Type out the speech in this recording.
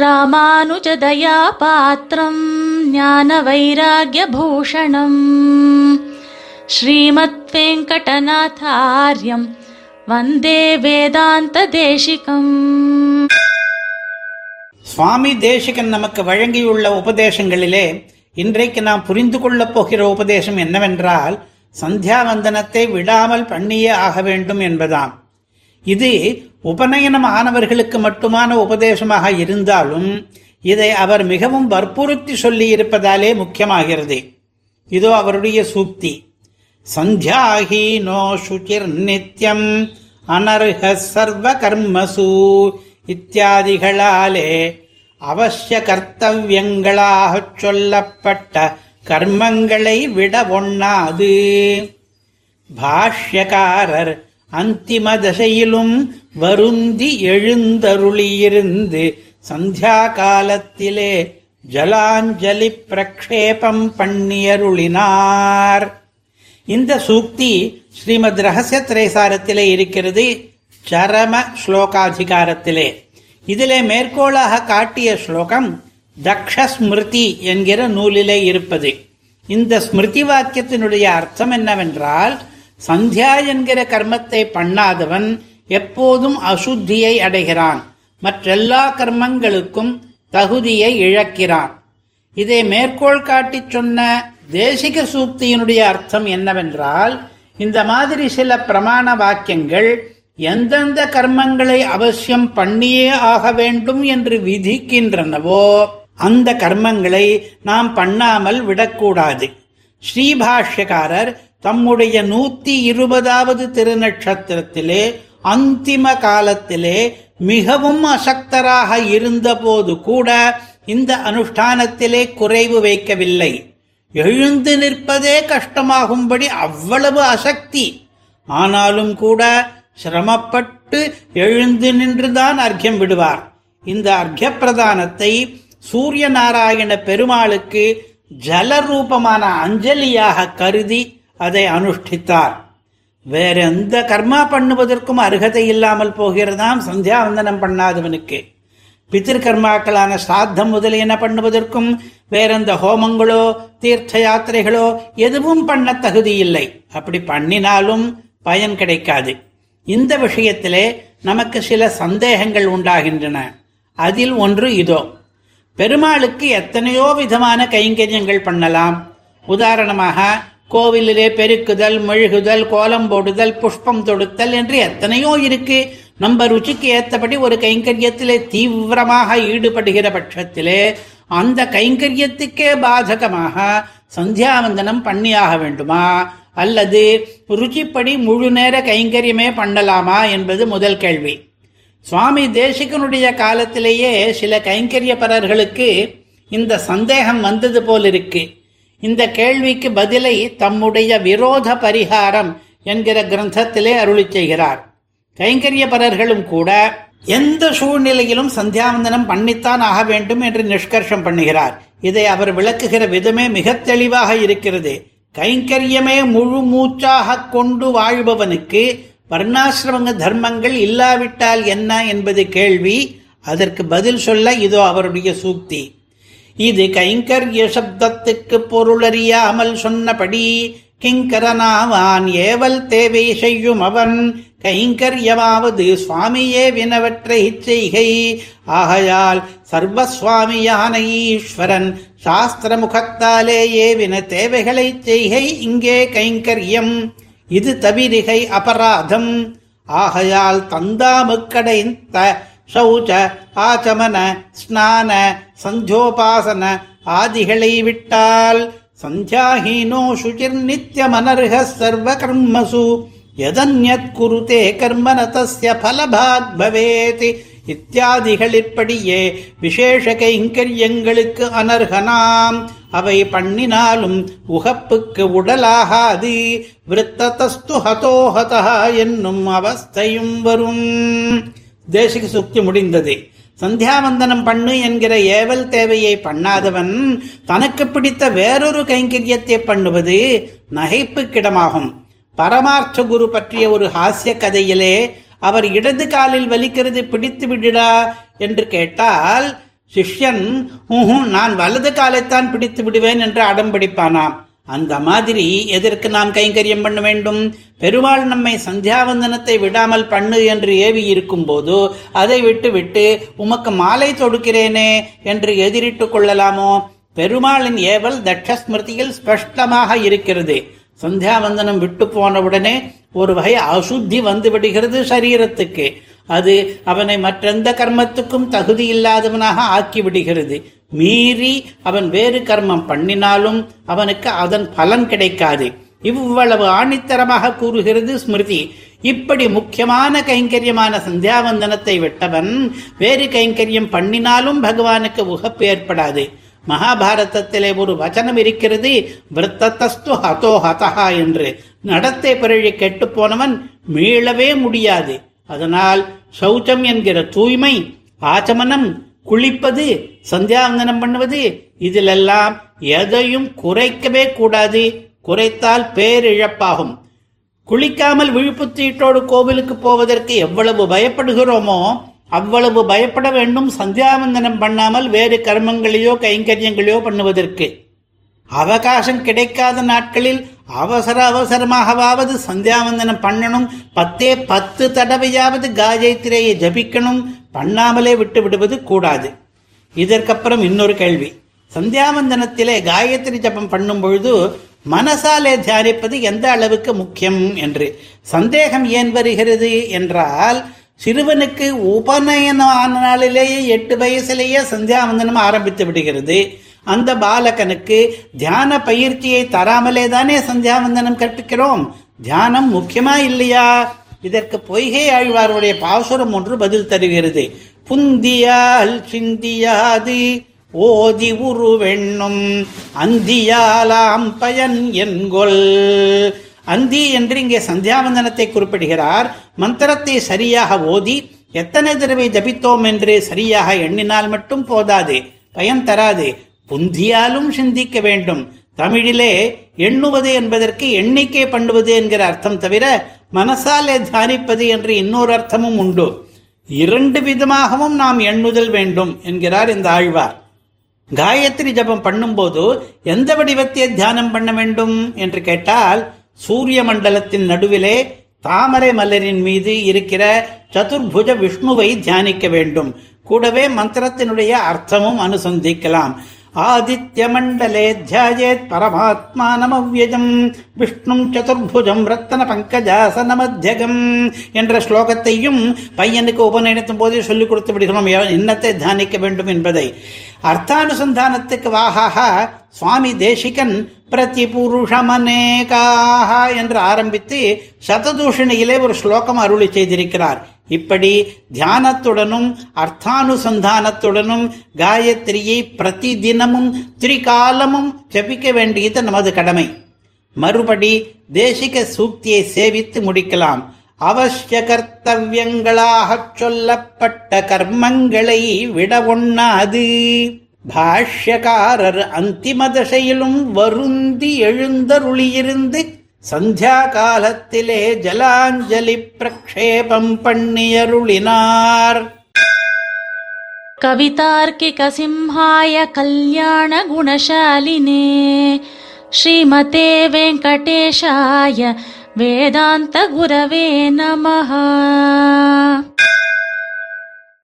ராமானுஜதயாபாத்திரம் ஞான வைராகியபூஷணம் ஸ்ரீமத் வெங்கடநாதாரியம் வந்தே வேதாந்த தேசிகம் சுவாமி தேசிகன் நமக்கு வழங்கியுள்ள உபதேசங்களிலே இன்றைக்கு நாம் புரிந்து கொள்ளப் போகிற உபதேசம் என்னவென்றால் சந்தியாவந்தனத்தை விடாமல் பண்ணியே ஆக வேண்டும் என்பதாம். இது உபநயனம் ஆனவர்களுக்கு மட்டுமான உபதேசமாக இருந்தாலும் இதை அவர் மிகவும் வற்புறுத்தி சொல்லியிருப்பதாலே முக்கியமாகிறது. இதோ அவருடைய சூக்தி. சந்தியாஹீனோ சுச்சிர் நித்யம் அனர்ஹ சர்வ கர்மசு இத்தியாதிகளாலே அவசிய கர்த்தவியங்களாகச் சொல்லப்பட்ட கர்மங்களை விட ஒண்ணாது. பாஷ்யக்காரர் அந்திம தசையிலும் வருந்தி எழுந்தருளியிருந்து சந்தியா காலத்திலே ஜலாஞ்சலி பிரக்ஷேபம் பண்ணியருளினார். இந்த சூக்தி ஸ்ரீமத் ரகசிய திரைசாரத்திலே இருக்கிறது சரம ஸ்லோகாதிகாரத்திலே. இதிலே மேற்கோளாக காட்டிய ஸ்லோகம் தக்ஷஸ்மிருதி என்கிற நூலிலே இருப்பது. இந்த ஸ்மிருதி வாக்கியத்தினுடைய அர்த்தம் என்னவென்றால் சந்தியா என்கிற கர்மத்தை பண்ணாதவன் எப்போதும் அசுத்தியை அடைகிறான். மற்றெல்லா கர்மங்களுக்கும் தகுதியை இழக்கிறான். இதை மேற்கோள் காட்டி சொன்ன தேசிக சூக்தியினுடைய அர்த்தம் என்னவென்றால் இந்த மாதிரி சில பிரமாண வாக்கியங்கள் எந்தெந்த கர்மங்களை அவசியம் பண்ணியே ஆக வேண்டும் என்று விதிக்கின்றனவோ அந்த கர்மங்களை நாம் பண்ணாமல் விடக்கூடாது. ஸ்ரீபாஷ்யக்காரர் தம்முடைய நூத்தி இருபதாவது திருநட்சத்திரத்திலே அந்திம காலத்திலே மிகவும் அசக்தராக இருந்தபோது கூட இந்த அனுஷ்டானத்திலே குறைவு வைக்கவில்லை. எழுந்து நிற்பதே கஷ்டமாகும்படி அவ்வளவு அசக்தி. ஆனாலும் கூட சிரமப்பட்டு எழுந்து நின்றுதான் அர்க்கியம் விடுவார். இந்த அர்க்கிய பிரதானத்தை சூரிய நாராயண பெருமாளுக்கு ஜலரூபமான அஞ்சலியாக கருதி அதை அனுஷ்டித்தார். வேற எந்த கர்மா பண்ணுவதற்கும் அருகதை இல்லாமல் போகிறதாம் சந்தியாவந்தனம் பண்ணாதவனுக்கு. பித்திருக்கர்மாக்களான சாத்தம் முதலியன பண்ணுவதற்கும் வேறெந்த ஹோமங்களோ தீர்த்த யாத்திரைகளோ எதுவும் பண்ண தகுதி இல்லை. அப்படி பண்ணினாலும் பயன் கிடைக்காது. இந்த விஷயத்திலே நமக்கு சில சந்தேகங்கள் உண்டாகின்றன. அதில் ஒன்று இதோ. பெருமாளுக்கு எத்தனையோ விதமான கைங்கரியங்கள் பண்ணலாம். உதாரணமாக கோவிலிலே பெருக்குதல் மெழுகுதல் கோலம் போடுதல் புஷ்பம் தொடுத்தல் என்று எத்தனையோ இருக்கு. நம்ம ருச்சிக்கு ஏத்தபடி ஒரு கைங்கரியத்திலே தீவிரமாக ஈடுபடுகிற பட்சத்திலே அந்த கைங்கரியத்துக்கே பாதகமாக சந்தியாவந்தனம் பண்ணியாக வேண்டுமா? அல்லது ருச்சிப்படி முழு நேர கைங்கரியமே பண்ணலாமா என்பது முதல் கேள்வி. சுவாமி தேசிகனுடைய காலத்திலேயே சில கைங்கரியப்பரர்களுக்கு இந்த சந்தேகம் வந்தது போல் இருக்கு. இந்த கேள்விக்கு பதிலை தம்முடைய விரோத பரிகாரம் என்கிற கிரந்தத்திலே அருளி செய்கிறார். கைங்கரியபரர்களும் கூட எந்த சூழ்நிலையிலும் சந்தியாவந்தனம் பண்ணித்தான் ஆக வேண்டும் என்று நிஷ்கர்ஷம் பண்ணுகிறார். இதை அவர் விளக்குகிற விதமே மிக தெளிவாக இருக்கிறது. கைங்கரியமே முழு மூச்சாக கொண்டு வாழ்பவனுக்கு வர்ணாசிரமங்க தர்மங்கள் இல்லாவிட்டால் என்ன என்பது கேள்வி. அதற்கு பதில் சொல்ல இதோ அவருடைய சூக்தி. இது கைங்கரிய சப்தத்துக்கு பொருளறியாமல் சொன்னபடி கிங்கரனாவான் ஏவல் தேவை செய்யும் அவன் கைங்கரியமாவது சுவாமியே வினவற்றை செய்கை. ஆகையால் சர்வசுவாமியான ஈஸ்வரன் சாஸ்திர முகத்தாலேயே வின தேவைகளை செய்கை. இங்கே கைங்கரியம். இது தவிரிகை அபராதம். ஆகையால் தந்தாமுக்கடைந்த சௌச்ச ஆச்சமன ஸ்நான சந்தியோபாசன ஆதிகளை விட்டால் சந்தியாஹீனோ சுச்சிர் நித்தியமனர்ஹ சர்வ கர்மசு எதன்யத் குருதே கர்மன தஸ்ய பலபாக் பவேதி இத்தியாதிகளிற்படியே விசேஷ கைங்கரியங்களுக்கு அனர்ஹனாம் அவை பண்ணினாலும் உகப்புக்கு உடலாகாது। விருத்ததஸ்து ஹதோஹதா என்னும் அவஸ்தையும் வரும். தேசிக சுக்தி முடிந்தது. சந்தியாவந்தனம் பண்ணு என்கிற ஏவல் தேவையை பண்ணாதவன் தனக்கு பிடித்த வேறொரு கைங்கரியத்தை பண்ணுவது நகைப்புக்கிடமாகும் பரமார்த்த குரு பற்றிய ஒரு ஹாஸ்ய கதையிலே அவர் இடது காலில் வலிக்கிறது பிடித்து விடுடா என்று கேட்டால் சிஷ்யன் நான் வலது காலைத்தான் பிடித்து விடுவேன் என்று அடம்பிடிப்பானாம் அந்த மாதிரி எதற்கு நாம் கைங்கரியம் பண்ண வேண்டும்? பெருமாள் நம்மை சந்தியாவந்தனத்தை விடாமல் பண்ணு என்று ஏவி இருக்கும் போது அதை விட்டு விட்டு உமக்கு மாலை தொடுக்கிறேனே என்று எதிரிட்டுக் கொள்ளலாமோ? பெருமாளின் ஏவல் தட்சஸ்மிருதியில் ஸ்பஷ்டமாக இருக்கிறது. சந்தியாவந்தனம் விட்டு போனவுடனே ஒரு வகை அசுத்தி வந்து விடுகிறது சரீரத்துக்கு. அது அவனை மற்றெந்த கர்மத்துக்கும் தகுதி இல்லாதவனாக ஆக்கி விடுகிறது. மீறி அவன் வேறு கர்மம் பண்ணினாலும் அவனுக்கு அதன் பலன் கிடைக்காது. இவ்வளவு ஆணித்தரமாக கூறுகிறது ஸ்மிருதி. இப்படி முக்கியமான கைங்கரியமான சந்தியாவந்தனத்தை விட்டவன் வேறு கைங்கரியம் பண்ணினாலும் பகவானுக்கு உகப்பு ஏற்படாது. மகாபாரதத்திலே ஒரு வச்சனம் இருக்கிறது விரத்தஸ்து ஹதோ ஹதஹா என்று. நடத்தை பிறழி கெட்டு போனவன் மீளவே முடியாது. அதனால் சௌச்சம் என்கிற தூய்மை ஆச்சமனம் குளிப்பது சந்தியாவந்தனம் பண்ணுவது இதிலெல்லாம் எதையும் குறைக்கவே கூடாது. குறைத்தால் பேரிழப்பாகும். குளிக்காமல் விழுப்புத்தீட்டோடு கோவிலுக்கு போவதற்கு எவ்வளவு பயப்படுகிறோமோ அவ்வளவு பயப்பட வேண்டும் சந்தியாவந்தனம் பண்ணாமல் வேறு கர்மங்களையோ கைங்கரியங்களையோ பண்ணுவதற்கு. அவகாசம் கிடைக்காத நாட்களில் அவசர அவசரமாகவாவது சந்தியாவந்தனம் பண்ணணும். பத்தே பத்து தடவையாவது காயத்ரியை ஜபிக்கணும். பண்ணாமலே விட்டு விடுவது கூடாது. இதற்கப்புறம் இன்னொரு கேள்வி. சந்தியாவந்தனத்திலே காயத்ரி ஜபம் பண்ணும் பொழுது மனசாலே தியானிப்பது எந்த அளவுக்கு முக்கியம் என்று. சந்தேகம் ஏன் வருகிறது என்றால் சிறுவனுக்கு உபநயன நாளிலேயே எட்டு வயசிலேயே சந்தியாவந்தனம் ஆரம்பித்து விடுகிறது. அந்த பாலகனுக்கு தியான பயிற்சியை தராமலே தானே சந்தியாவந்தனம் கற்பிக்கிறோம். தியானம் முக்கியமா இல்லையா? இதற்கு பொய்கை ஆழ்வாருடைய பாசுரம் ஒன்று பதில் தருகிறது. புந்தியால் சிந்தியாது ஓதி உருவெண்ணும் அந்தியாலாம் பயன் என்கொல் அந்தி என்று இங்கே சந்தியாவந்தனத்தை குறிப்பிடுகிறார். மந்திரத்தை சரியாக ஓதி எத்தனை தடவை ஜபித்தோம் என்று சரியாக எண்ணினால் மட்டும் போதாது பயன் தராது. புந்தியாலும் சிந்திக்க வேண்டும். தமிழிலே எண்ணுவது என்பதற்கு எண்ணிக்கை பண்ணுவது என்கிற அர்த்தம் தவிர மனசாலே தியானிப்பது என்று இன்னொரு அர்த்தமும் உண்டு. இரண்டு விதமாகவும் நாம் எண்ணுதல் வேண்டும் என்கிறார் இந்த ஆழ்வார். காயத்ரி ஜபம் பண்ணும்போது எந்த வடிவத்தை தியானம் பண்ண வேண்டும் என்று கேட்டால் சூரிய மண்டலத்தின் நடுவிலே தாமரை மலரின் மீது இருக்கிற சதுர்புஜ விஷ்ணுவை தியானிக்க வேண்டும். கூடவே மந்திரத்தினுடைய அர்த்தமும் அனுசந்திக்கலாம். ஆதித்ய மண்டலே பரமாத்மானமவ்யஜம் விஷ்ணும் சதுர்புஜம் ரத்தன பங்கஜாசனமத்தியகம் என்ற ஸ்லோகத்தையும் பையனுக்கு உபநயனத்தும் போதே சொல்லிக் கொடுத்து விடுகிறோம். என்னத்தை தியானிக்க வேண்டும் என்பதை. அர்த்தானுசந்தானத்துக்கு வாகாக சுவாமி தேசிகன் பிரதி புருஷமனேகாக என்று ஆரம்பித்து சததூஷணியிலே ஒரு ஸ்லோகம் அருளி செய்திருக்கிறார். இப்படி தியானத்துடனும் அர்த்தானுசந்தானத்துடனும் காயத்ரியை பிரதி தினமும் திரிகாலமும் ஜபிக்க வேண்டியது நமது கடமை. மறுபடி தேசிக சூக்தியை சேவித்து முடிக்கலாம். அவசிய கர்த்தவியங்களாக சொல்லப்பட்ட கர்மங்களை விட ஒண்ணாது. பாஷ்யக்காரர் அந்திம தசையிலும் வருந்தி எழுந்தருளியிருந்து சந்தியா காலத்திலே ஜலாஞ்சலி பிரக்ஷேபம் பண்ணியருளினார். கவிதார்க்கிக சிம்ஹாய கல்யாண குணசாலினே ஸ்ரீமதே வெங்கடேஷாய வேதாந்த குரவே நமஹா.